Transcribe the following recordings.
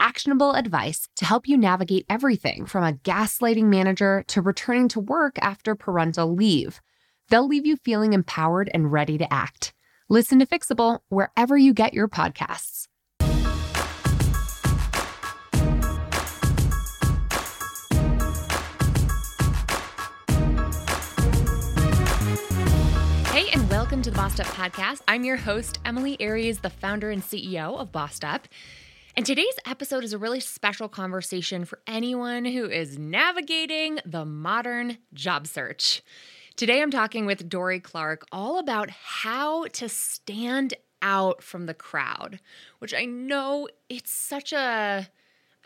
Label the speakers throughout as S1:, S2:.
S1: actionable advice to help you navigate everything from a gaslighting manager to returning to work after parental leave. They'll leave you feeling empowered and ready to act. Listen to Fixable wherever you get your podcasts. Hey, and welcome to the Bossed Up Podcast. I'm your host, Emilie Aries, the founder and CEO of Bossed Up. And today's episode is a really special conversation for anyone who is navigating the modern job search. Today, I'm talking with Dorie Clark all about how to stand out from the crowd, which I know it's such a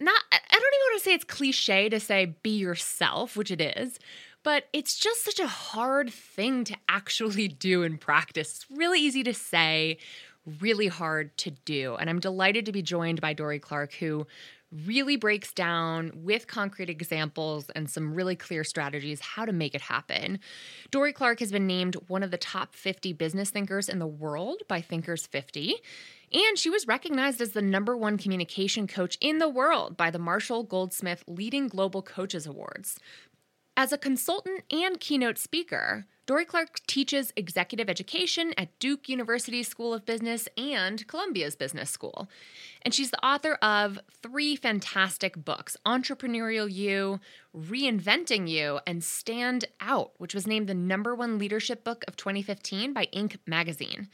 S1: not, I don't even want to say it's cliche to say be yourself, which it is, but it's just such a hard thing to actually do in practice. It's really easy to say, really hard to do. And I'm delighted to be joined by Dorie Clark, who really breaks down with concrete examples and some really clear strategies how to make it happen. Dorie Clark has been named one of the top 50 business thinkers in the world by Thinkers 50. And she was recognized as the number one communication coach in the world by the Marshall Goldsmith Leading Global Coaches Awards. As a consultant and keynote speaker, Dorie Clark teaches executive education at Duke University School of Business and Columbia's Business School. And she's the author of three fantastic books Entrepreneurial You, Reinventing You, and Stand Out, which was named the number one leadership book of 2015 by Inc. magazine.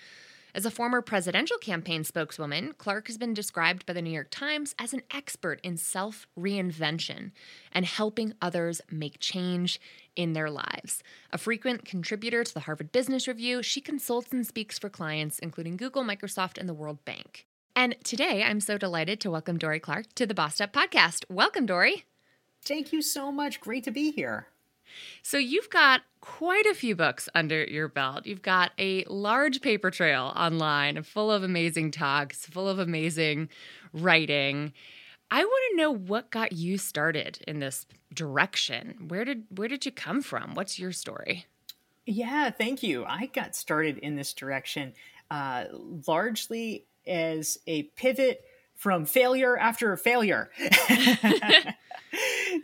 S1: As a former presidential campaign spokeswoman, Clark has been described by the New York Times as an expert in self reinvention and helping others make change in their lives. A frequent contributor to the Harvard Business Review, she consults and speaks for clients including Google, Microsoft, and the World Bank. And today, I'm so delighted to welcome Dorie Clark to the Bossed Up podcast. Welcome, Dorie.
S2: Thank you so much. Great to be here.
S1: So, you've got quite a few books under your belt. You've got a large paper trail online full of amazing talks, full of amazing writing. I want to know what got you started in this direction. Where did where did you come from? What's your story?
S2: Yeah, thank you. I got started in this direction uh, largely as a pivot from failure after failure.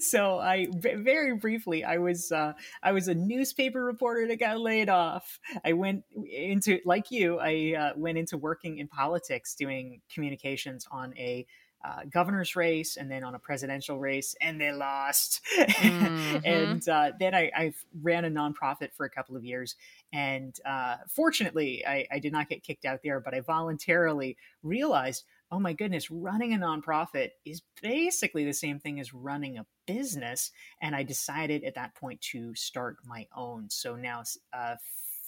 S2: so I very briefly I was uh, I was a newspaper reporter that got laid off. I went into like you I uh, went into working in politics doing communications on a uh, governor's race and then on a presidential race, and they lost. Mm-hmm. and uh, then I, I, ran a nonprofit for a couple of years. And uh, fortunately, I, I, did not get kicked out there, but I voluntarily realized oh my goodness, running a nonprofit is basically the same thing as running a business. And I decided at that point to start my own. So now, uh,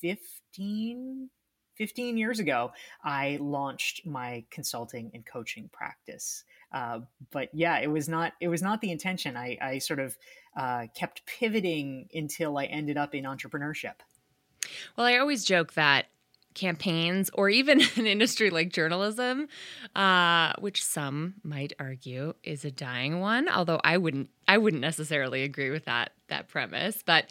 S2: 15, 15 years ago, I launched my consulting and coaching practice. Uh, but yeah, it was not it was not the intention. I, I sort of uh, kept pivoting until I ended up in entrepreneurship.
S1: Well, I always joke that campaigns or even an industry like journalism, uh, which some might argue is a dying one. Although I wouldn't, I wouldn't necessarily agree with that that premise. But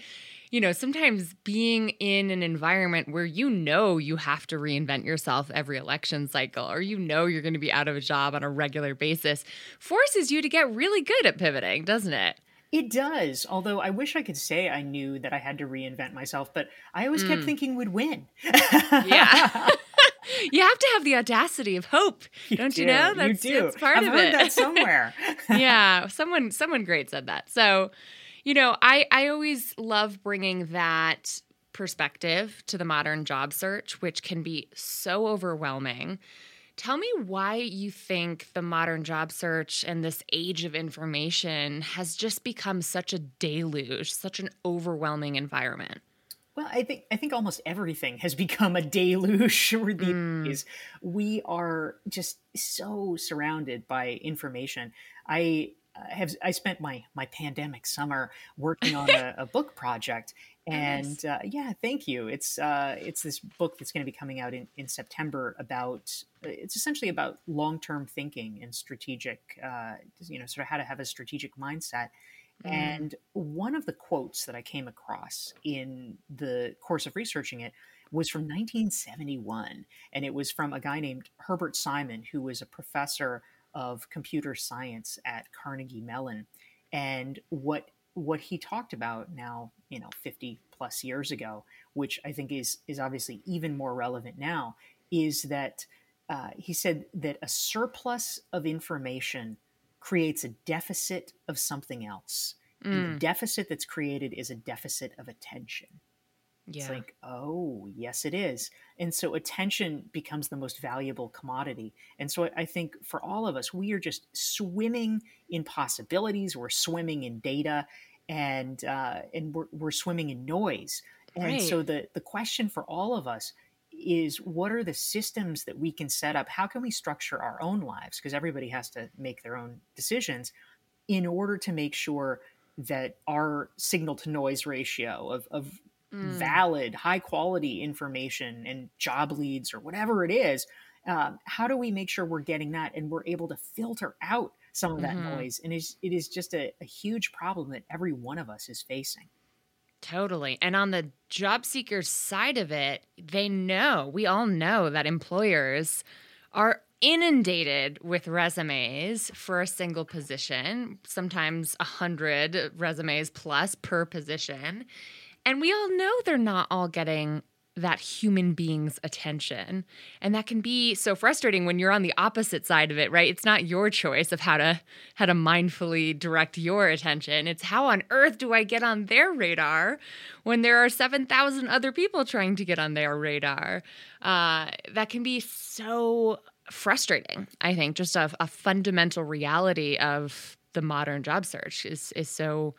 S1: you know, sometimes being in an environment where you know you have to reinvent yourself every election cycle, or you know you're going to be out of a job on a regular basis, forces you to get really good at pivoting, doesn't it?
S2: It does. Although I wish I could say I knew that I had to reinvent myself, but I always mm. kept thinking we'd win.
S1: yeah. you have to have the audacity of hope, you don't do. you know?
S2: That's, you do.
S1: That's part
S2: I've
S1: of it.
S2: that somewhere.
S1: yeah, someone someone great said that. So, you know, I I always love bringing that perspective to the modern job search, which can be so overwhelming. Tell me why you think the modern job search and this age of information has just become such a deluge, such an overwhelming environment.
S2: Well, I think I think almost everything has become a deluge these mm. days. We are just so surrounded by information. I have I spent my my pandemic summer working on a, a book project, and uh, yeah, thank you. It's uh, it's this book that's going to be coming out in, in September about uh, it's essentially about long term thinking and strategic, uh, you know, sort of how to have a strategic mindset. Mm. And one of the quotes that I came across in the course of researching it was from 1971, and it was from a guy named Herbert Simon, who was a professor of computer science at Carnegie Mellon. And what what he talked about now, you know, 50 plus years ago, which I think is is obviously even more relevant now, is that uh, he said that a surplus of information creates a deficit of something else. Mm. the deficit that's created is a deficit of attention. Yeah. It's like, oh, yes, it is. And so attention becomes the most valuable commodity. And so I think for all of us, we are just swimming in possibilities. We're swimming in data and, uh, and we're, we're swimming in noise. And right. so the, the question for all of us is what are the systems that we can set up? How can we structure our own lives? Because everybody has to make their own decisions in order to make sure that our signal to noise ratio of, of mm. valid, high quality information and job leads or whatever it is. Um, how do we make sure we're getting that and we're able to filter out some of that mm-hmm. noise? And it is just a, a huge problem that every one of us is facing.
S1: Totally. And on the job seekers side of it, they know, we all know that employers are inundated with resumes for a single position, sometimes a hundred resumes plus per position. And we all know they're not all getting that human being's attention. And that can be so frustrating when you're on the opposite side of it, right? It's not your choice of how to how to mindfully direct your attention. It's how on earth do I get on their radar when there are 7,000 other people trying to get on their radar? Uh, that can be so frustrating, I think. Just a, a fundamental reality of the modern job search is is so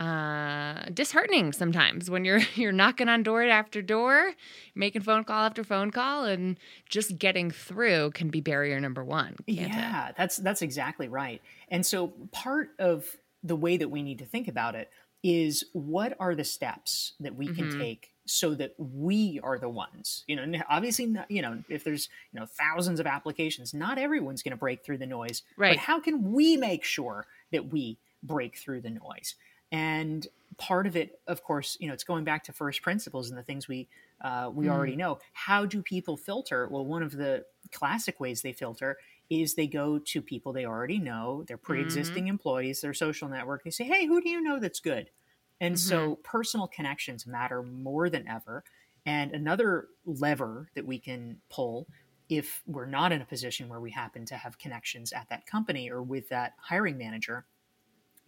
S1: uh, disheartening sometimes when you're you're knocking on door after door, making phone call after phone call, and just getting through can be barrier number one.
S2: yeah,
S1: it?
S2: that's that's exactly right. And so part of the way that we need to think about it is what are the steps that we can mm-hmm. take so that we are the ones you know obviously not, you know if there's you know thousands of applications not everyone's going to break through the noise right but how can we make sure that we break through the noise and part of it, of course, you know, it's going back to first principles and the things we uh, we mm. already know. How do people filter? Well, one of the classic ways they filter is they go to people they already know, their pre-existing mm-hmm. employees, their social network. They say, "Hey, who do you know that's good?" And mm-hmm. so personal connections matter more than ever. And another lever that we can pull if we're not in a position where we happen to have connections at that company or with that hiring manager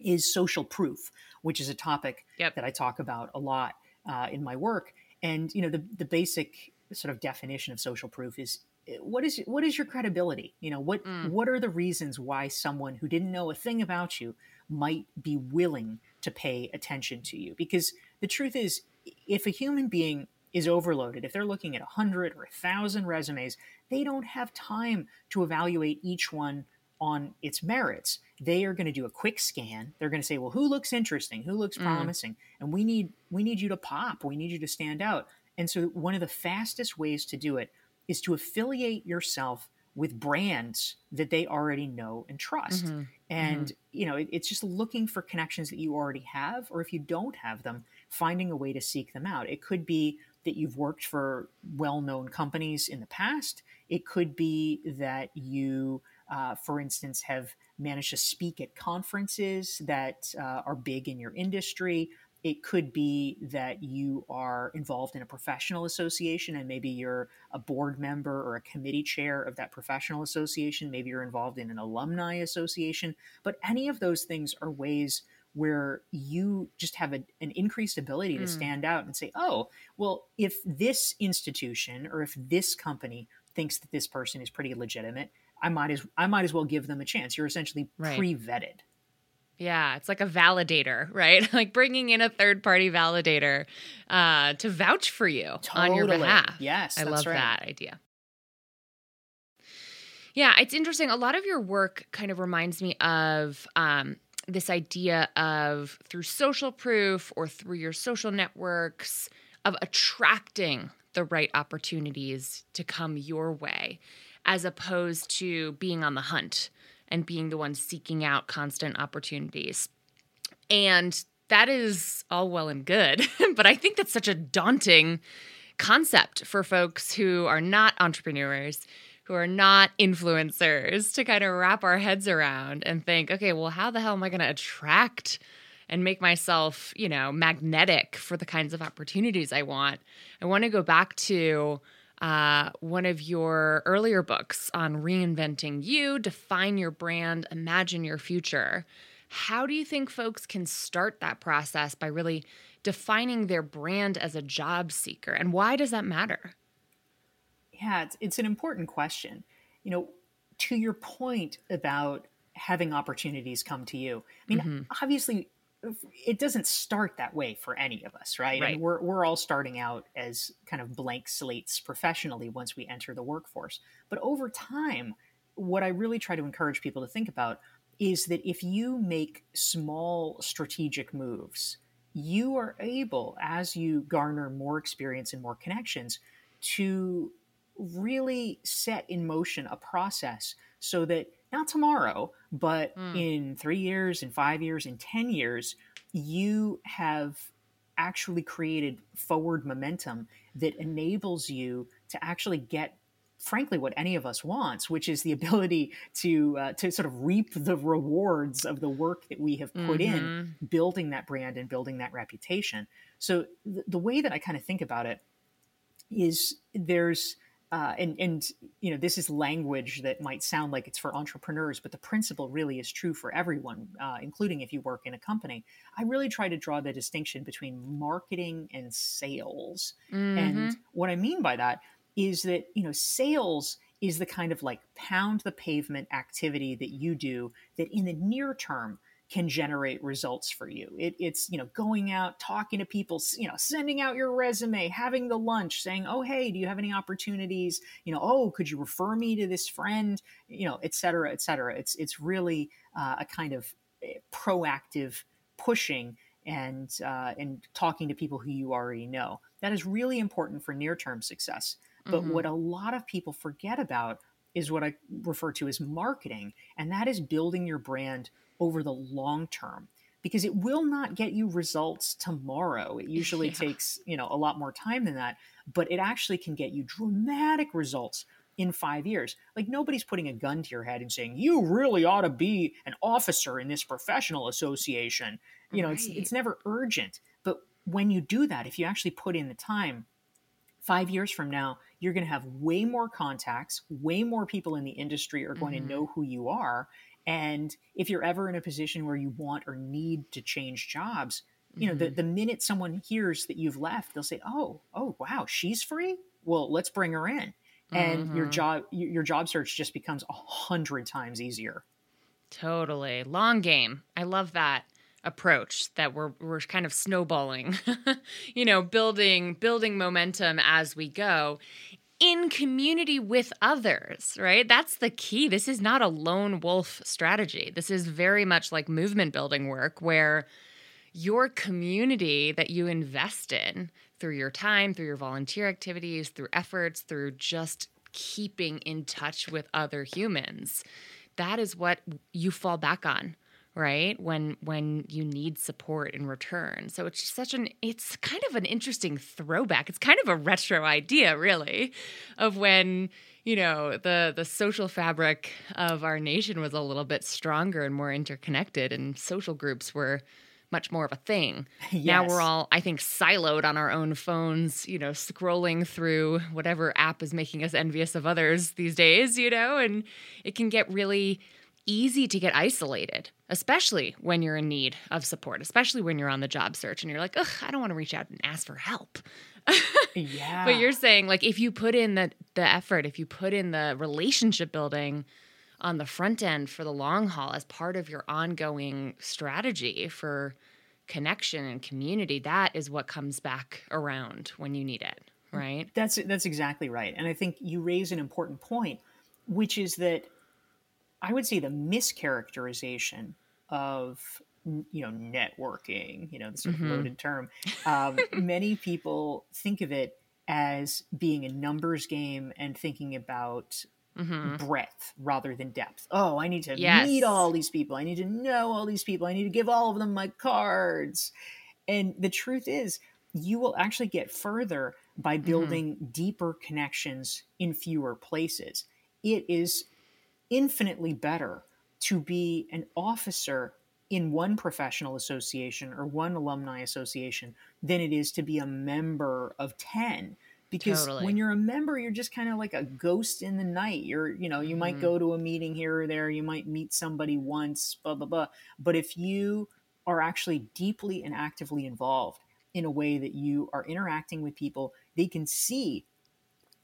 S2: is social proof, which is a topic yep. that I talk about a lot uh, in my work. And you know, the the basic sort of definition of social proof is eh, what is what is your credibility? You know, what mm. what are the reasons why someone who didn't know a thing about you might be willing to pay attention to you? Because the truth is, if a human being is overloaded, if they're looking at a hundred or a thousand resumes, they don't have time to evaluate each one on its merits. They are going to do a quick scan. They're going to say, "Well, who looks interesting? Who looks mm. promising?" Mm. And we need we need you to pop. We need you to stand out. And so one of the fastest ways to do it is to affiliate yourself with brands that they already know and trust. Mm-hmm. And mm-hmm. you know, it, it's just looking for connections that you already have or if you don't have them, finding a way to seek them out. It could be that you've worked for well-known companies in the past. It could be that you uh, for instance, have managed to speak at conferences that uh, are big in your industry. It could be that you are involved in a professional association and maybe you're a board member or a committee chair of that professional association. Maybe you're involved in an alumni association. But any of those things are ways where you just have a, an increased ability to mm. stand out and say, oh, well, if this institution or if this company thinks that this person is pretty legitimate, I might as I might as well give them a chance. You're essentially right. pre-vetted.
S1: Yeah, it's like a validator, right? like bringing in a third party validator uh, to vouch for you totally. on your behalf.
S2: Yes,
S1: I love
S2: right.
S1: that idea. Yeah, it's interesting. A lot of your work kind of reminds me of um, this idea of through social proof or through your social networks of attracting the right opportunities to come your way as opposed to being on the hunt and being the one seeking out constant opportunities. And that is all well and good, but I think that's such a daunting concept for folks who are not entrepreneurs, who are not influencers to kind of wrap our heads around and think, okay, well, how the hell am I going to attract and make myself, you know, magnetic for the kinds of opportunities I want? I want to go back to uh, one of your earlier books on reinventing you, define your brand, imagine your future. How do you think folks can start that process by really defining their brand as a job seeker? And why does that matter?
S2: Yeah, it's, it's an important question. You know, to your point about having opportunities come to you, I mean, mm-hmm. obviously, it doesn't start that way for any of us, right? right. Mean, we're, we're all starting out as kind of blank slates professionally once we enter the workforce. But over time, what I really try to encourage people to think about is that if you make small strategic moves, you are able, as you garner more experience and more connections, to really set in motion a process so that not tomorrow, but mm. in three years, in five years, in 10 years, you have actually created forward momentum that enables you to actually get frankly what any of us wants which is the ability to uh, to sort of reap the rewards of the work that we have put mm-hmm. in building that brand and building that reputation so th- the way that i kind of think about it is there's uh, and and you know this is language that might sound like it's for entrepreneurs, but the principle really is true for everyone, uh, including if you work in a company. I really try to draw the distinction between marketing and sales, mm-hmm. and what I mean by that is that you know sales is the kind of like pound the pavement activity that you do that in the near term can generate results for you. It, it's you know going out, talking to people, you know, sending out your resume, having the lunch, saying, "Oh, hey, do you have any opportunities?" You know, "Oh, could you refer me to this friend?" You know, et cetera, et cetera. It's it's really uh, a kind of eh, proactive pushing and uh, and talking to people who you already know. That is really important for near term success. But mm-hmm. what a lot of people forget about is what I refer to as marketing, and that is building your brand over the long term because it will not get you results tomorrow. It usually yeah. takes, you know, a lot more time than that, but it actually can get you dramatic results in 5 years. Like nobody's putting a gun to your head and saying, "You really ought to be an officer in this professional association." You know, right. it's it's never urgent. But when you do that, if you actually put in the time, 5 years from now, you're going to have way more contacts, way more people in the industry are going mm-hmm. to know who you are, and if you're ever in a position where you want or need to change jobs, you know, mm-hmm. the, the minute someone hears that you've left, they'll say, "Oh, oh, wow, she's free. Well, let's bring her in." And mm-hmm. your job your job search just becomes a hundred times easier.
S1: Totally, long game. I love that approach that we're we're kind of snowballing you know building building momentum as we go in community with others, right? That's the key. This is not a lone wolf strategy. This is very much like movement building work where your community that you invest in through your time, through your volunteer activities, through efforts, through just keeping in touch with other humans, that is what you fall back on right when when you need support in return so it's such an it's kind of an interesting throwback it's kind of a retro idea really of when you know the the social fabric of our nation was a little bit stronger and more interconnected and social groups were much more of a thing. Yes. Now we're all, I think, siloed on our own phones, you know, scrolling through whatever app is making us envious of others these days, you know, and it can get really easy to get isolated, especially when you're in need of support, especially when you're on the job search and you're like, ugh, I don't want to reach out and ask for help. yeah. But you're saying like if you put in the the effort, if you put in the relationship building on the front end for the long haul as part of your ongoing strategy for connection and community, that is what comes back around when you need it, right?
S2: That's that's exactly right. And I think you raise an important point, which is that I would say the mischaracterization of you know networking you know the sort of mm-hmm. loaded term um, many people think of it as being a numbers game and thinking about mm-hmm. breadth rather than depth oh i need to yes. meet all these people i need to know all these people i need to give all of them my cards and the truth is you will actually get further by mm-hmm. building mm-hmm. deeper connections in fewer places it is infinitely better to be an officer in one professional association or one alumni association than it is to be a member of 10 because totally. when you're a member you're just kind of like a ghost in the night you're you know you mm-hmm. might go to a meeting here or there you might meet somebody once blah blah blah but if you are actually deeply and actively involved in a way that you are interacting with people they can see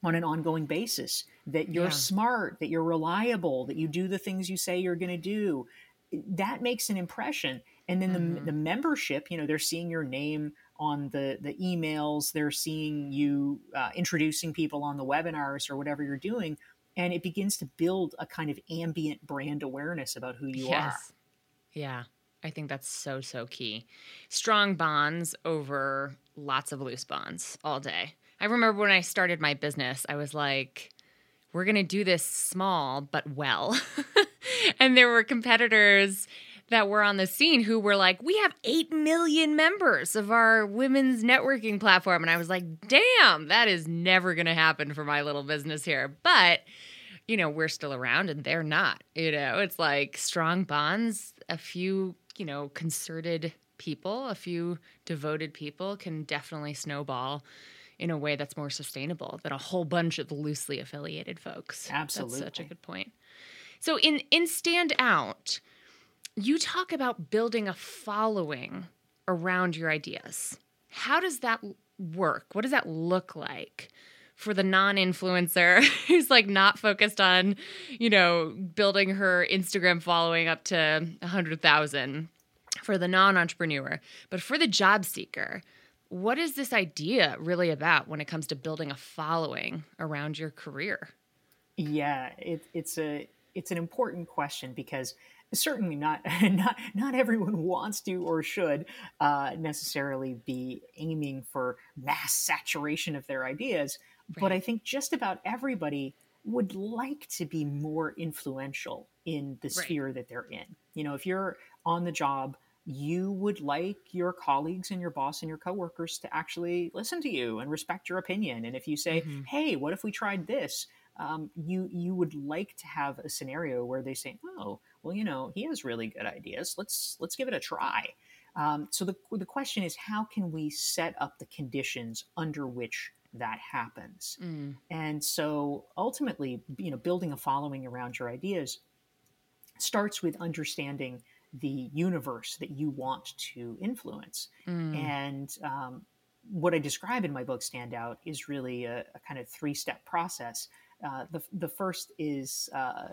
S2: on an ongoing basis that you're yeah. smart, that you're reliable, that you do the things you say you're going to do. That makes an impression. And then mm-hmm. the, the membership, you know, they're seeing your name on the the emails, they're seeing you uh, introducing people on the webinars or whatever you're doing, and it begins to build a kind of ambient brand awareness about who you yes. are.
S1: Yeah. I think that's so, so key. Strong bonds over lots of loose bonds all day. I remember when I started my business, I was like, we're going to do this small but well. and there were competitors that were on the scene who were like, we have 8 million members of our women's networking platform. And I was like, damn, that is never going to happen for my little business here. But, you know, we're still around and they're not. You know, it's like strong bonds, a few, you know, concerted people, a few devoted people can definitely snowball in a way that's more sustainable than a whole bunch of loosely affiliated folks.
S2: Absolutely.
S1: That's such a good point. So in in Stand Out, you talk about building a following around your ideas. How does that work? What does that look like? for the non-influencer who's like not focused on, you know, building her Instagram following up to 100,000 for the non-entrepreneur, but for the job seeker what is this idea really about when it comes to building a following around your career?
S2: Yeah, it, it's a it's an important question because certainly not not not everyone wants to or should uh, necessarily be aiming for mass saturation of their ideas. Right. But I think just about everybody would like to be more influential in the right. sphere that they're in. You know, if you're on the job you would like your colleagues and your boss and your coworkers to actually listen to you and respect your opinion. And if you say, mm-hmm. "Hey, what if we tried this?" Um, you you would like to have a scenario where they say, "Oh, well, you know, he has really good ideas. Let's let's give it a try." Um, so the the question is, how can we set up the conditions under which that happens? Mm. And so ultimately, you know, building a following around your ideas starts with understanding the universe that you want to influence. Mm. And um, what I describe in my book, Standout, is really a, a kind of three step process. Uh, the, the first is, uh,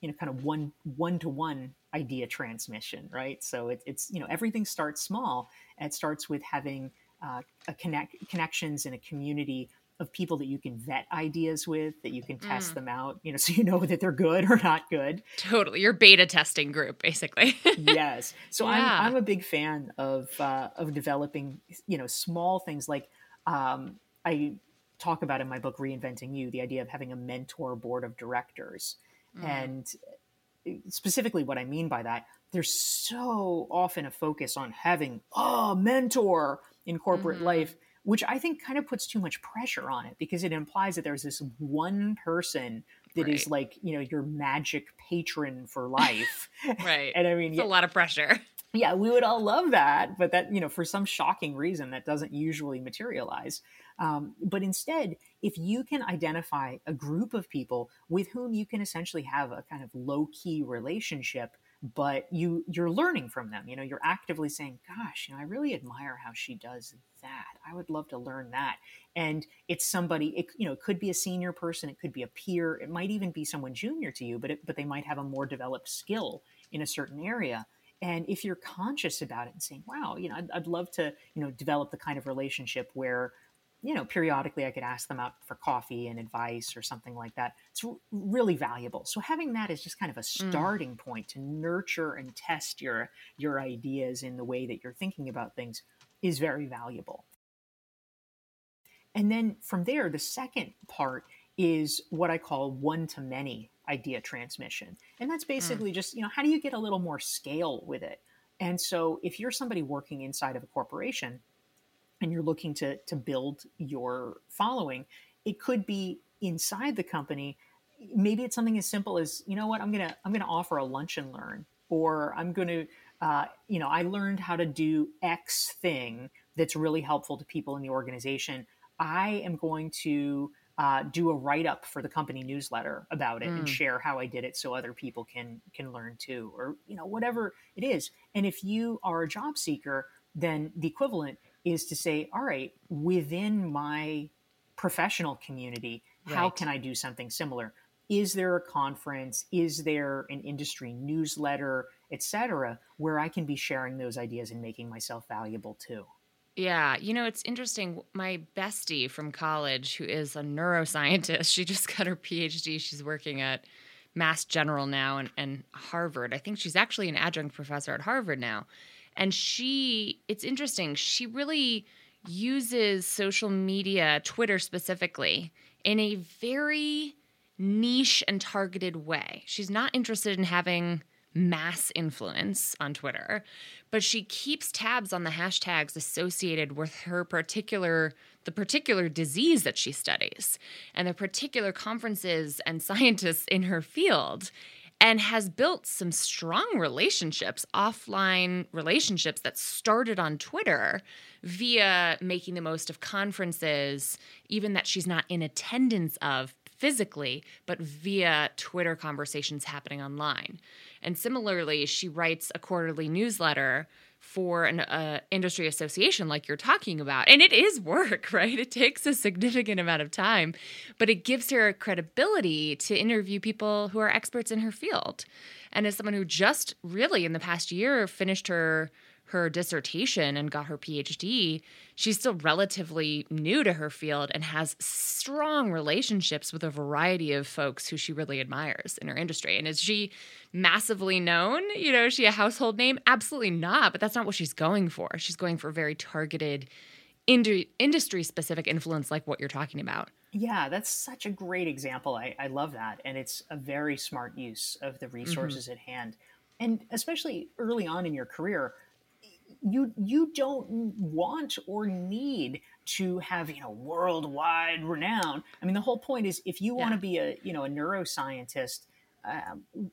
S2: you know, kind of one one to one idea transmission, right? So it, it's, you know, everything starts small. It starts with having uh, a connect connections in a community of people that you can vet ideas with, that you can test mm. them out, you know, so you know that they're good or not good.
S1: Totally, your beta testing group, basically.
S2: yes. So yeah. I'm I'm a big fan of uh, of developing, you know, small things like um, I talk about in my book Reinventing You, the idea of having a mentor board of directors, mm. and uh, specifically what I mean by that. There's so often a focus on having a mentor in corporate mm-hmm. life which I think kind of puts too much pressure on it because it implies that there's this one person that right. is like, you know, your magic patron for life.
S1: right.
S2: and I mean,
S1: it's yeah, a lot of pressure.
S2: Yeah, we would all love that, but that, you know, for some shocking reason, that doesn't usually materialize. Um, but instead, if you can identify a group of people with whom you can essentially have a kind of low key relationship but you you're learning from them you know you're actively saying gosh you know i really admire how she does that. I would love to learn that. And it's somebody it you know it could be a senior person it could be a peer it might even be someone junior to you but it, but they might have a more developed skill in a certain area. And if you're conscious about it and saying wow you know I'd, I'd love to you know develop the kind of relationship where you know, periodically I could ask them out for coffee and advice or something like that. It's really valuable. So having that is just kind of a mm. starting mm. point to nurture and test your your ideas in the way that you're thinking about things is very valuable. And then from there, the second part is what I call one to many idea transmission. And that's mm. basically mm. just, you know, how do you get a little more scale with it? And so if you're somebody working inside of a corporation and you're looking to to build your following, it could be inside the company. Maybe it's something as simple as, you know what, I'm gonna I'm gonna offer a lunch and learn, or I'm gonna uh, you know, I learned how to do X thing that's really helpful to people in the organization. I am going to uh, do a write up for the company newsletter about it mm. and share how I did it so other people can can learn too, or you know whatever it is. And if you are a job seeker, then the equivalent is to say, all right, within my professional community, right. how can I do something similar? Is there a conference? Is there an industry newsletter, etc., where I can be sharing those ideas and making myself valuable too?
S1: Yeah, you know, it's interesting. My bestie from college, who is a neuroscientist, she just got her PhD. She's working at Mass General now and, and Harvard. I think she's actually an adjunct professor at Harvard now. And she, it's interesting, she really uses social media, Twitter specifically, in a very niche and targeted way. She's not interested in having mass influence on Twitter, but she keeps tabs on the hashtags associated with her particular the particular disease that she studies and the particular conferences and scientists in her field and has built some strong relationships, offline relationships that started on Twitter via making the most of conferences, even that she's not in attendance of physically, but via Twitter conversations happening online. And similarly, she writes a quarterly newsletter for an uh, industry association like you're talking about. And it is work, right? It takes a significant amount of time, but it gives her credibility to interview people who are experts in her field. And as someone who just really in the past year finished her her dissertation and got her PhD, she's still relatively new to her field and has strong relationships with a variety of folks who she really admires in her industry. And is she massively known? You know, is she a household name? Absolutely not, but that's not what she's going for. She's going for very targeted industry specific influence like what you're talking about.
S2: Yeah, that's such a great example. I, I love that. And it's a very smart use of the mm-hmm. resources mm-hmm. at hand. And especially early on in your career, you you don't want or need to have you know worldwide renown. I mean, the whole point is if you yeah. want to be a you know a neuroscientist, um,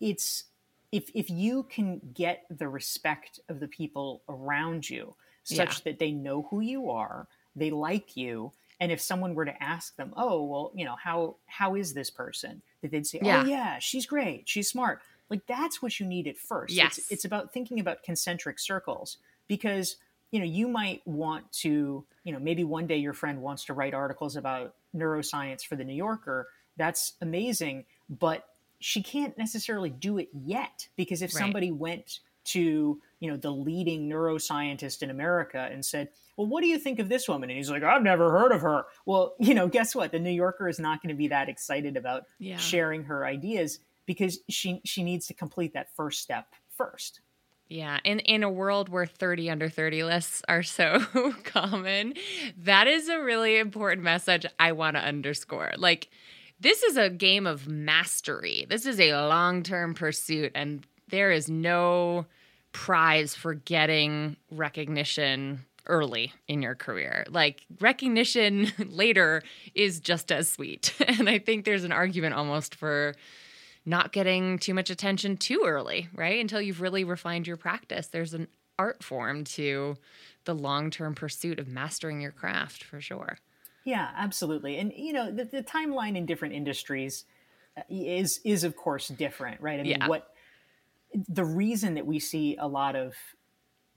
S2: it's if if you can get the respect of the people around you such yeah. that they know who you are, they like you, and if someone were to ask them, "Oh, well, you know, how how is this person?" that they'd say, yeah. "Oh yeah, she's great, she's smart." Like that's what you need at first
S1: yes.
S2: it's, it's about thinking about concentric circles because you know you might want to you know maybe one day your friend wants to write articles about neuroscience for the new yorker that's amazing but she can't necessarily do it yet because if right. somebody went to you know the leading neuroscientist in america and said well what do you think of this woman and he's like i've never heard of her well you know guess what the new yorker is not going to be that excited about yeah. sharing her ideas because she she needs to complete that first step first.
S1: Yeah, in in a world where 30 under 30 lists are so common, that is a really important message I want to underscore. Like this is a game of mastery. This is a long-term pursuit and there is no prize for getting recognition early in your career. Like recognition later is just as sweet. And I think there's an argument almost for not getting too much attention too early, right? Until you've really refined your practice. There's an art form to the long term pursuit of mastering your craft for sure.
S2: Yeah, absolutely. And, you know, the, the timeline in different industries uh, is, is of course different, right? I mean, yeah. what the reason that we see a lot of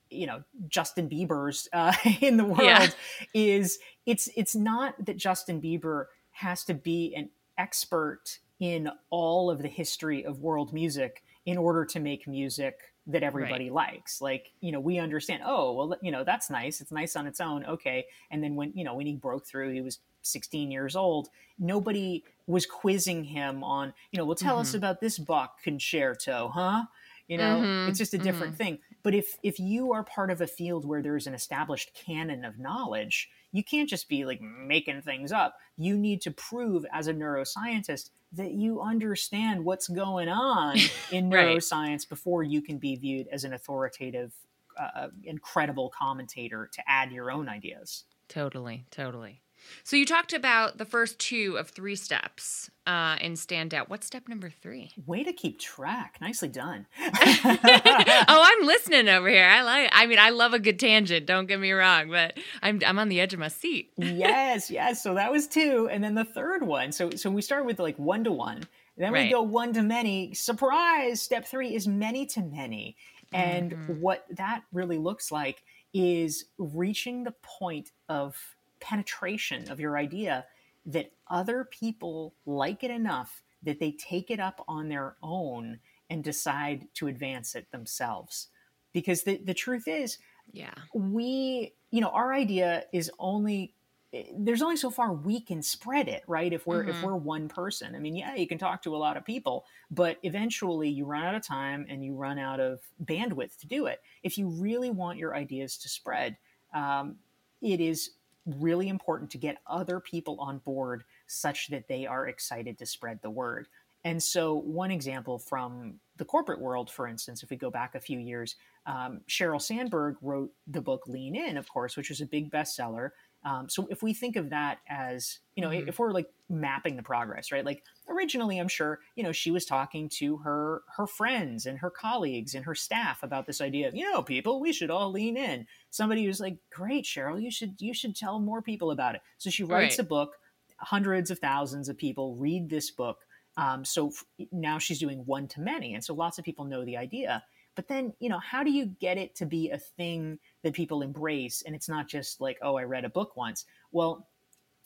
S2: you know Justin Bieber's uh, in the world yeah. is it's it's not that Justin Bieber has to be an expert in all of the history of world music in order to make music that everybody right. likes. Like, you know, we understand, oh, well, you know, that's nice. It's nice on its own. Okay. And then when, you know, when he broke through, he was 16 years old, nobody was quizzing him on, you know, well, tell mm-hmm. us about this Bach concerto, huh? You know, mm-hmm. it's just a different mm-hmm. thing. But if if you are part of a field where there's an established canon of knowledge, you can't just be like making things up. You need to prove as a neuroscientist that you understand what's going on in right. neuroscience before you can be viewed as an authoritative, uh, uh, incredible commentator to add your own ideas.
S1: Totally, totally. So you talked about the first two of three steps uh, in stand out. What's step number three?
S2: Way to keep track. Nicely done.
S1: oh, I'm listening over here. I like. I mean, I love a good tangent. Don't get me wrong, but I'm I'm on the edge of my seat.
S2: yes, yes. So that was two, and then the third one. So so we start with like one to one. Then we right. go one to many. Surprise! Step three is many to many. And mm-hmm. what that really looks like is reaching the point of penetration of your idea that other people like it enough that they take it up on their own and decide to advance it themselves. Because the, the truth is,
S1: yeah,
S2: we, you know, our idea is only there's only so far we can spread it right if we're mm-hmm. if we're one person i mean yeah you can talk to a lot of people but eventually you run out of time and you run out of bandwidth to do it if you really want your ideas to spread um, it is really important to get other people on board such that they are excited to spread the word. And so, one example from the corporate world, for instance, if we go back a few years, um, Sheryl Sandberg wrote the book Lean In, of course, which was a big bestseller. Um, so if we think of that as, you know, mm-hmm. if we're like mapping the progress, right? Like originally, I'm sure, you know, she was talking to her her friends and her colleagues and her staff about this idea of, you know, people, we should all lean in. Somebody was like, "Great, Sheryl, you should you should tell more people about it." So she writes right. a book. Hundreds of thousands of people read this book. Um, so f- now she's doing one to many, and so lots of people know the idea. But then, you know, how do you get it to be a thing that people embrace? And it's not just like, oh, I read a book once. Well,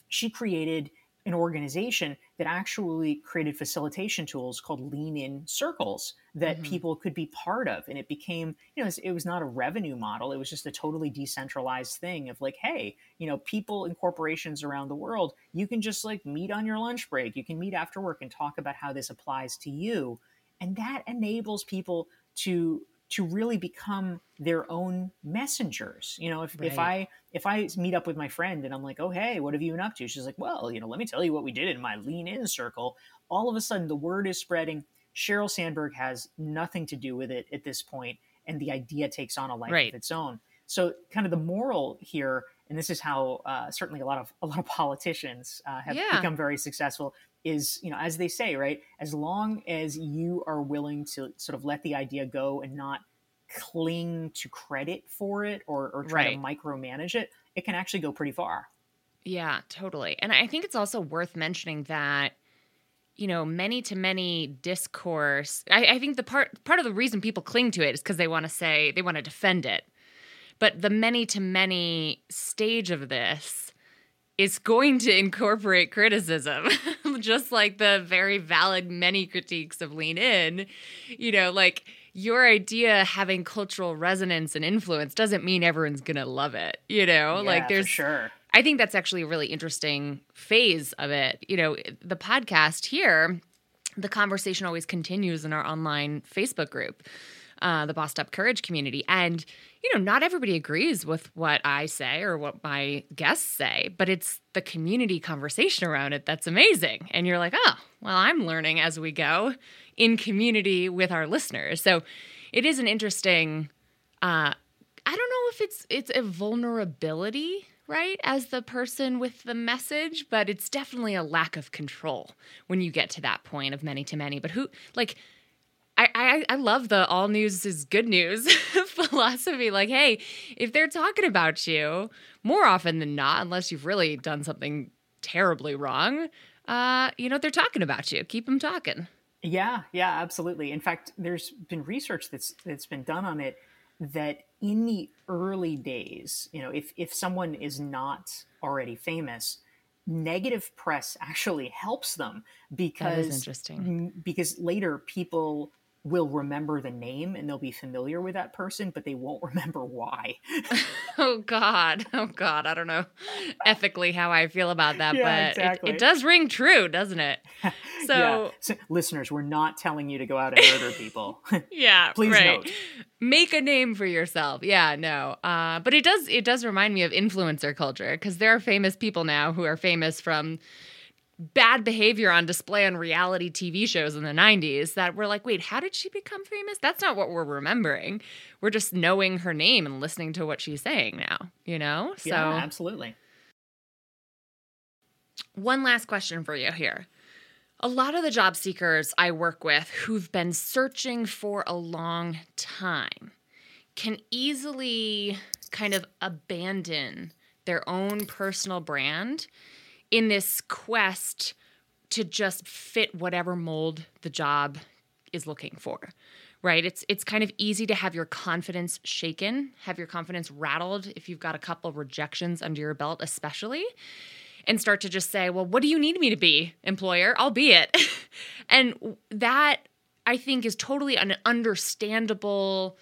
S2: she created an organization that actually created facilitation tools called lean in circles that mm-hmm. people could be part of and it became you know it was not a revenue model it was just a totally decentralized thing of like hey you know people and corporations around the world you can just like meet on your lunch break you can meet after work and talk about how this applies to you and that enables people to to really become their own messengers. You know, if, right. if I if I meet up with my friend and I'm like, oh hey, what have you been up to? She's like, well, you know, let me tell you what we did in my lean in circle. All of a sudden, the word is spreading. Sheryl Sandberg has nothing to do with it at this point, and the idea takes on a life right. of its own. So, kind of the moral here, and this is how uh, certainly a lot of a lot of politicians uh, have yeah. become very successful is you know as they say right as long as you are willing to sort of let the idea go and not cling to credit for it or, or try right. to micromanage it it can actually go pretty far
S1: yeah totally and i think it's also worth mentioning that you know many to many discourse I, I think the part part of the reason people cling to it is because they want to say they want to defend it but the many to many stage of this is going to incorporate criticism, just like the very valid many critiques of Lean In. You know, like your idea having cultural resonance and influence doesn't mean everyone's going to love it. You know,
S2: yeah,
S1: like there's
S2: sure.
S1: I think that's actually a really interesting phase of it. You know, the podcast here, the conversation always continues in our online Facebook group uh, the Bossed Up Courage community. And, you know, not everybody agrees with what I say or what my guests say, but it's the community conversation around it that's amazing. And you're like, oh, well, I'm learning as we go in community with our listeners. So it is an interesting, uh, I don't know if it's it's a vulnerability right as the person with the message but it's definitely a lack of control when you get to that point of many to many but who like I, I, I love the all news is good news philosophy. Like, hey, if they're talking about you more often than not, unless you've really done something terribly wrong, uh, you know, they're talking about you. Keep them talking.
S2: Yeah, yeah, absolutely. In fact, there's been research that's that's been done on it that in the early days, you know, if if someone is not already famous, negative press actually helps them because
S1: interesting.
S2: because later people will remember the name and they'll be familiar with that person, but they won't remember why.
S1: oh God. Oh God. I don't know ethically how I feel about that,
S2: Yeah,
S1: but
S2: exactly.
S1: it, it does ring true, doesn't it? So
S2: Yeah. So, listeners, we're not telling you to go out and murder people.
S1: yeah,
S2: Please
S1: right.
S2: note.
S1: Make a name for yourself. Yeah, no. Uh, but it does it does remind me of influencer culture because there are famous people now who are famous from bad behavior on display on reality TV shows in the 90s that we're like, wait, how did she become famous? That's not what we're remembering. We're just knowing her name and listening to what she's saying now, you know? So
S2: yeah, absolutely.
S1: One last question for you here. A lot of the job seekers I work with who've been searching for a long time can easily kind of abandon their own personal brand in this quest to just fit whatever mold the job is looking for. Right? It's it's kind of easy to have your confidence shaken, have your confidence rattled if you've got a couple rejections under your belt especially and start to just say, well, what do you need me to be, employer? I'll be it. and that I think is totally an understandable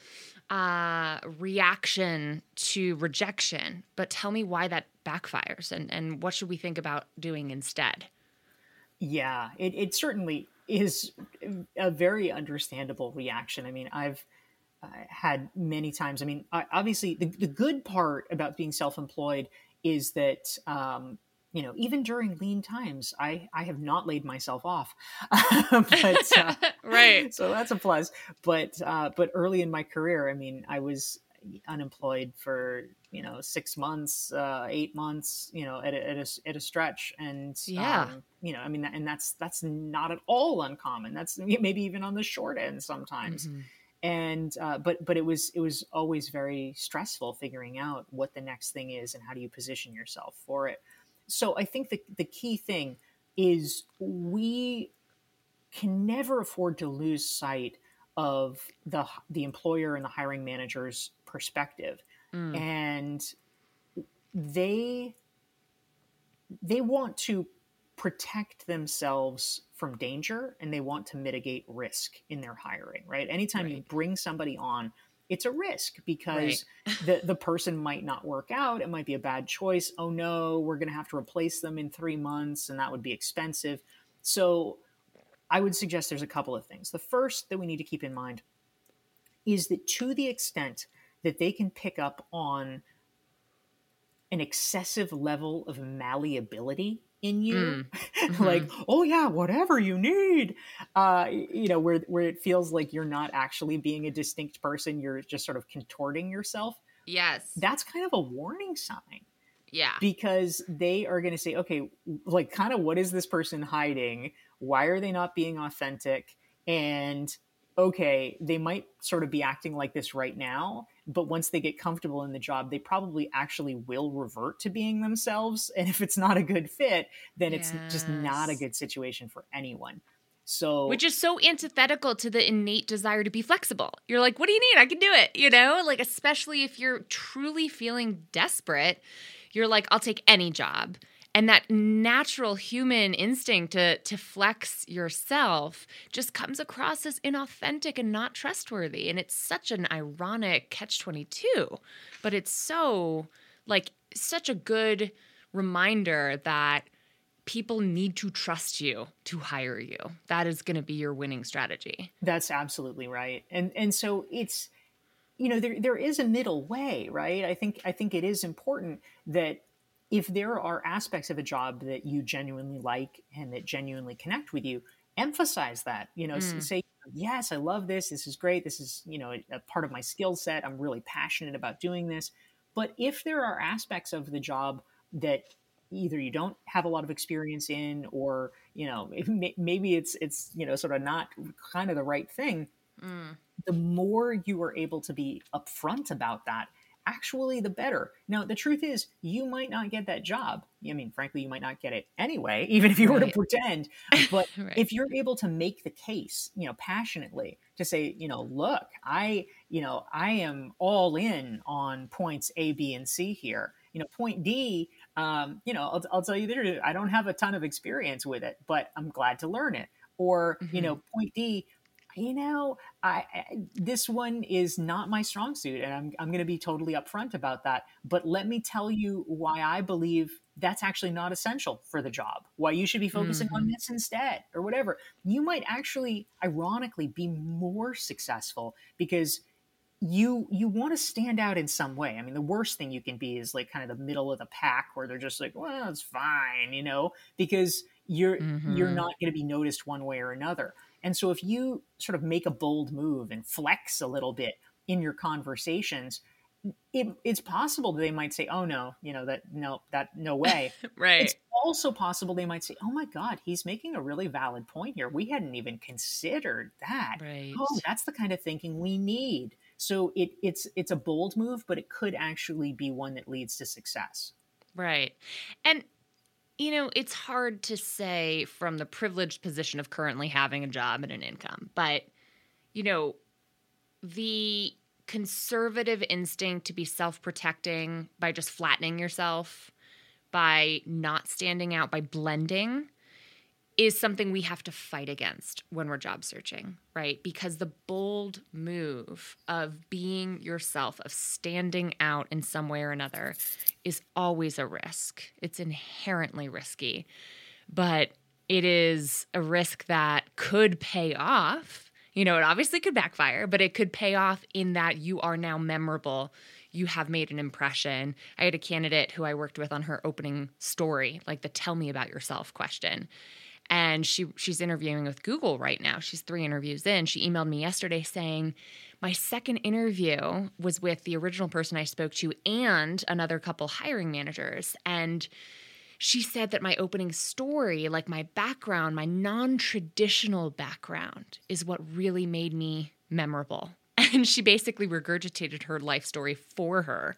S1: uh, reaction to rejection. But tell me why that backfires and, and what should we think about doing instead?
S2: Yeah, it, it certainly is a very understandable reaction. I mean, I've uh, had many times. I mean, I, obviously, the, the good part about being self employed is that. Um, you know, even during lean times, I, I have not laid myself off, but uh,
S1: right.
S2: So that's a plus. But uh, but early in my career, I mean, I was unemployed for you know six months, uh, eight months, you know, at a, at a, at a stretch, and
S1: Yeah.
S2: um, you know, I mean, and that's that's not at all uncommon. That's maybe even on the short end sometimes.
S1: Mhm.
S2: And uh, but but it was it was always very stressful figuring out what the next thing is and how do you position yourself for it. So I think the the key thing is we can never afford to lose sight of the the employer and the hiring manager's perspective.
S1: Mm.
S2: and they they want to protect themselves from danger and they want to mitigate risk in their hiring right? Anytime you bring somebody on it's a risk because the the person might not work out. It might be a bad choice. Oh no we're going to have to replace them in 3 months and that would be expensive. So i would suggest there's a couple of things. The first that we need to keep in mind is that to the extent that they can pick up on an excessive level of malleability in you.
S1: Mm.
S2: like oh yeah whatever you need. Uh you know where where it feels like you're not actually being a distinct person you're just sort of contorting yourself.
S1: Yes.
S2: that's kind of a warning sign.
S1: Yeah.
S2: because they are going to say okay like kind of what is this person hiding? Why are they not being authentic? And okay they might sort of be acting like this right now but once they get comfortable in the job they probably actually will revert to being themselves and if it's not a good fit then it's just not a good situation for anyone so
S1: Which is so antithetical to the innate desire to be flexible. You're like, what do you need? I can do it. You know, like, especially if you're truly feeling desperate, you're like, I'll take any job. And that natural human instinct to, to flex yourself just comes across as inauthentic and not trustworthy. And it's such an ironic catch 22. But it's so, like, such a good reminder that people need to trust you to hire you. That is going to be your winning strategy.
S2: That's absolutely right. And and so it's you know there there is a middle way, right? I think I think it is important that if there are aspects of a job that you genuinely like and that genuinely connect with you, emphasize that. You know,
S1: Mm.
S2: say yes, I love this. This is great. This is, you know, a, a part of my skill set. I'm really passionate about doing this. But if there are aspects of the job that either you don't have a lot of experience in or you know maybe it's it's you know sort of not kind of the right thing
S1: Mm.
S2: the more you are able to be upfront about that actually the better. Now the truth is you might not get that job. I mean frankly you might not get it anyway even if you were to pretend. But
S1: Right.
S2: if you're able to make the case you know passionately to say you know look i you know i am all in on points a b and c here. You know point d um, you know I'll, I'll tell you the truth i don't have a ton of experience with it but i'm glad to learn it. Or you
S1: Mhm.
S2: know point d you know, I, I, this one is not my strong suit, and I'm I'm going to be totally upfront about that. But let me tell you why I believe that's actually not essential for the job. Why you should be focusing mm-hmm. on this instead, or whatever. You might actually, ironically, be more successful because you you want to stand out in some way. I mean, the worst thing you can be is like kind of the middle of the pack where they're just like, well, it's fine, you know, because you're mm-hmm. you're not going to be noticed one way or another. And so if you sort of make a bold move and flex a little bit in your conversations, it, it's possible that they might say, "Oh no, you know that no that no way."
S1: right.
S2: It's also possible they might say, "Oh my God, he's making a really valid point here. We hadn't even considered that.
S1: Right.
S2: Oh, that's the kind of thinking we need." So it, it's it's a bold move, but it could actually be one that leads to success.
S1: Right. And you know, it's hard to say from the privileged position of currently having a job and an income, but you know, the conservative instinct to be self-protecting by just flattening yourself, by not standing out, by blending is something we have to fight against when we're job searching, right? Because the bold move of being yourself, of standing out in some way or another, is always a risk. It's inherently risky, but it is a risk that could pay off. You know, it obviously could backfire, but it could pay off in that you are now memorable. You have made an impression. I had a candidate who I worked with on her opening story, like the tell me about yourself question and she she's interviewing with Google right now. She's 3 interviews in. She emailed me yesterday saying my second interview was with the original person I spoke to and another couple hiring managers and she said that my opening story, like my background, my non-traditional background is what really made me memorable. And she basically regurgitated her life story for her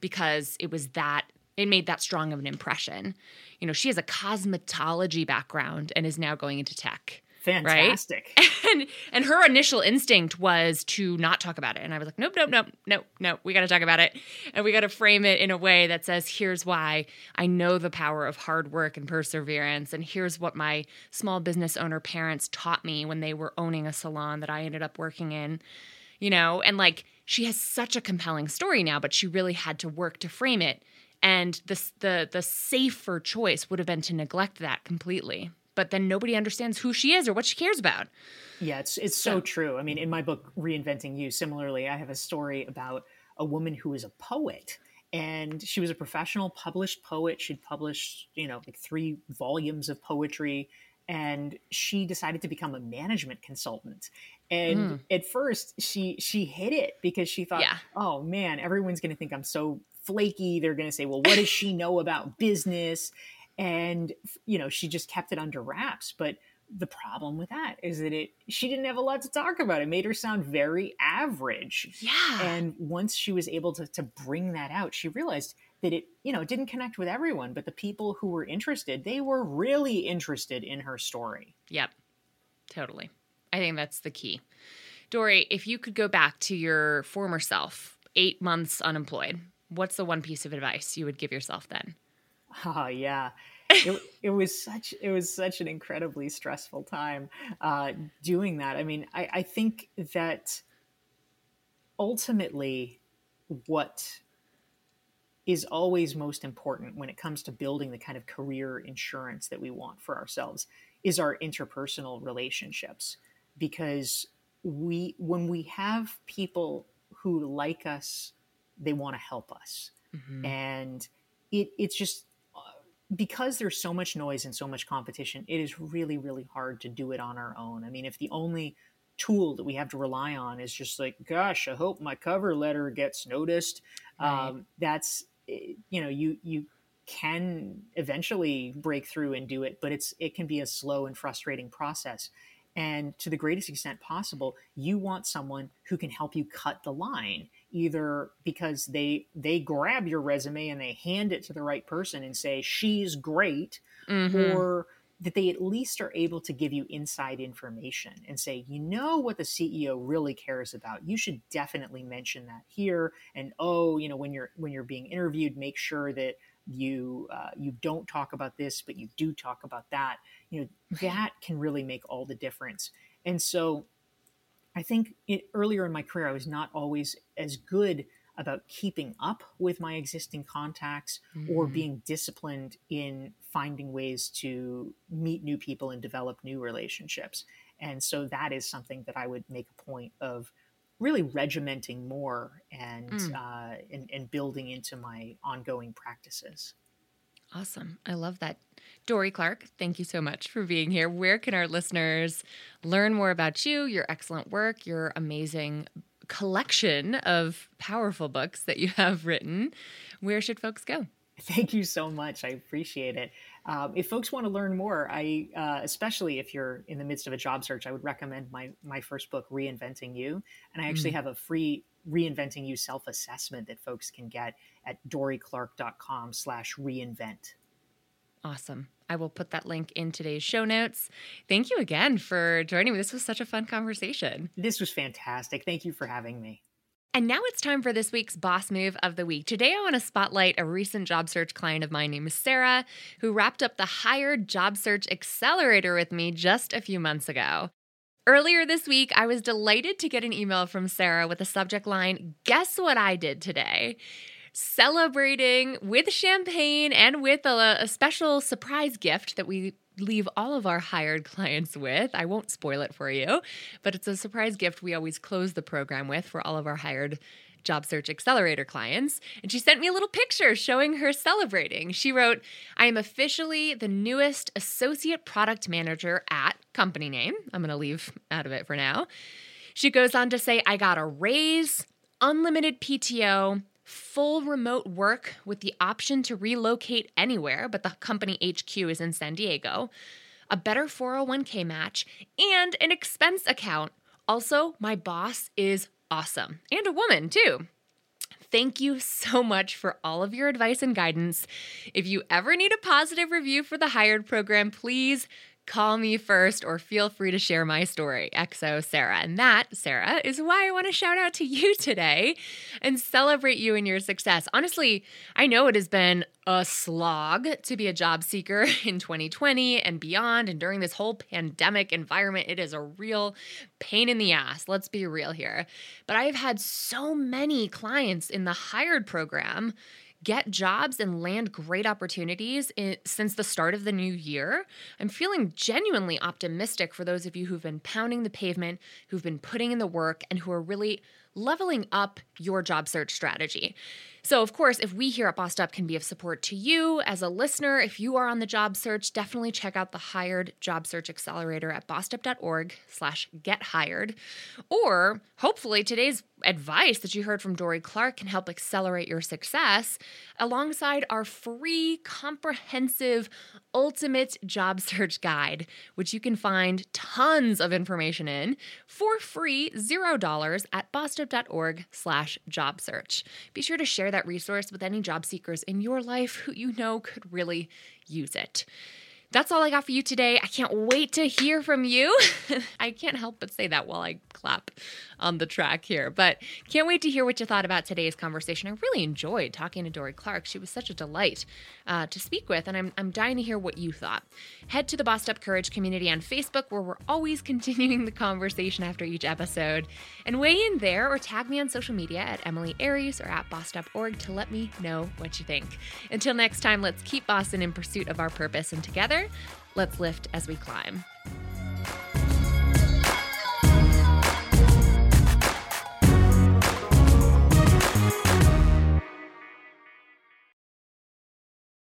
S1: because it was that it made that strong of an impression. You know, she has a cosmetology background and is now going into tech.
S2: Fantastic.
S1: Right? And and her initial instinct was to not talk about it. And I was like, nope, nope, nope, nope, nope. We got to talk about it. And we got to frame it in a way that says, here's why I know the power of hard work and perseverance. And here's what my small business owner parents taught me when they were owning a salon that I ended up working in, you know? And like, she has such a compelling story now, but she really had to work to frame it and the the the safer choice would have been to neglect that completely. But then nobody understands who she is or what she cares about.
S2: Yeah it's it's so, so true. I mean in my book reinventing you similarly i have a story about a woman who is a poet and she was a professional published poet. She'd published you know like three volumes of poetry and she decided to become a management consultant. And mm. at first she she hid it because she thought yeah. oh man everyone's going to think i'm so flaky. They're going to say, well, what does she know about business? And, you know, she just kept it under wraps. But the problem with that is that it she didn't have a lot to talk about. It made her sound very average.
S1: Yeah.
S2: And once she was able to to bring that out, she realized that it, you know, didn't connect with everyone, but the people who were interested, they were really interested in her story.
S1: Yep. Totally. I think that's the key. Dorie, if you could go back to your former self, eight months unemployed, what's the one piece of advice you would give yourself then?
S2: Oh yeah. it, it was such it was such an incredibly stressful time uh, doing that. I mean, I, I think that ultimately what is always most important when it comes to building the kind of career insurance that we want for ourselves is our interpersonal relationships because we when we have people who like us they want to help us mm-hmm. and it it's just uh, because there's so much noise and so much competition it is really really hard to do it on our own i mean if the only tool that we have to rely on is just like gosh i hope my cover letter gets noticed right. um, that's eh, you know you you can eventually break through and do it but it's it can be a slow and frustrating process and to the greatest extent possible you want someone who can help you cut the line either because they they grab your resume and they hand it to the right person and say she's great mm-hmm. or that they at least are able to give you inside information and say you know what the CEO really cares about. You should definitely mention that here. And oh you know when you're when you're being interviewed make sure that you uh, you don't talk about this but you do talk about that. You know that can really make all the difference. And so I think it, earlier in my career, I was not always as good about keeping up with my existing contacts mm-hmm. or being disciplined in finding ways to meet new people and develop new relationships. And so that is something that I would make a point of really regimenting more and, mm. uh, and, and building into my ongoing practices.
S1: Awesome. I love that. Dorie Clark, thank you so much for being here. Where can our listeners learn more about you, your excellent work, your amazing collection of powerful books that you have written? Where should folks go?
S2: Thank you so much. I appreciate it. Um, if folks want to learn more, I uh, especially if you're in the midst of a job search, I would recommend my my first book, Reinventing You, and I actually mm. have a free Reinventing You self assessment that folks can get at dorieclark.com/slash reinvent.
S1: Awesome. I will put that link in today's show notes. Thank you again for joining me. This was such a fun conversation.
S2: This was fantastic. Thank you for having me.
S1: And now it's time for this week's boss move of the week. Today, I want to spotlight a recent job search client of mine named Sarah, who wrapped up the Hired Job Search Accelerator with me just a few months ago. Earlier this week, I was delighted to get an email from Sarah with the subject line Guess what I did today? celebrating with champagne and with a, a, special surprise gift that we leave all of our hired clients with. I won't spoil it for you, but it's a surprise gift we always close the program with for all of our hired Job Search Accelerator clients. And she sent me a little picture showing her celebrating. She wrote, I am officially the newest associate product manager at company name. I'm going to leave out of it for now. She goes on to say, I got a raise, unlimited PTO, full remote work with the option to relocate anywhere, but the company HQ is in San Diego, a better 401k match, and an expense account. Also, my boss is awesome and a woman too. Thank you so much for all of your advice and guidance. If you ever need a positive review for the Hired program, please call me first or feel free to share my story. XO Sarah. And that, Sarah, is why I want to shout out to you today and celebrate you and your success. Honestly, I know it has been a slog to be a job seeker in 2020 and beyond. And during this whole pandemic environment, it is a real pain in the ass. Let's be real here. But I've had so many clients in the hired program get jobs and land great opportunities in, since the start of the new year. I'm feeling genuinely optimistic for those of you who've been pounding the pavement, who've been putting in the work, and who are really leveling up your job search strategy. So, of course, if we here at Bossed Up can be of support to you as a listener, if you are on the job search, definitely check out the Hired Job Search Accelerator at bossedup.org slash get hired. Or hopefully today's advice that you heard from Dorie Clark can help accelerate your success alongside our free, comprehensive, ultimate job search guide, which you can find tons of information in for free, $0 at bossedup.org slash job search. Be sure to share that resource with any job seekers in your life who you know could really use it. That's all I got for you today. I can't wait to hear from you. I can't help but say that while I clap on the track here, but can't wait to hear what you thought about today's conversation. I really enjoyed talking to Dorie Clark. She was such a delight uh, to speak with, and I'm, I'm dying to hear what you thought. Head to the Bossed Up Courage community on Facebook, where we're always continuing the conversation after each episode, and weigh in there or tag me on social media at Emily Aries or at bossedup.org to let me know what you think. Until next time, let's keep Boston in pursuit of our purpose, and let's lift as we climb.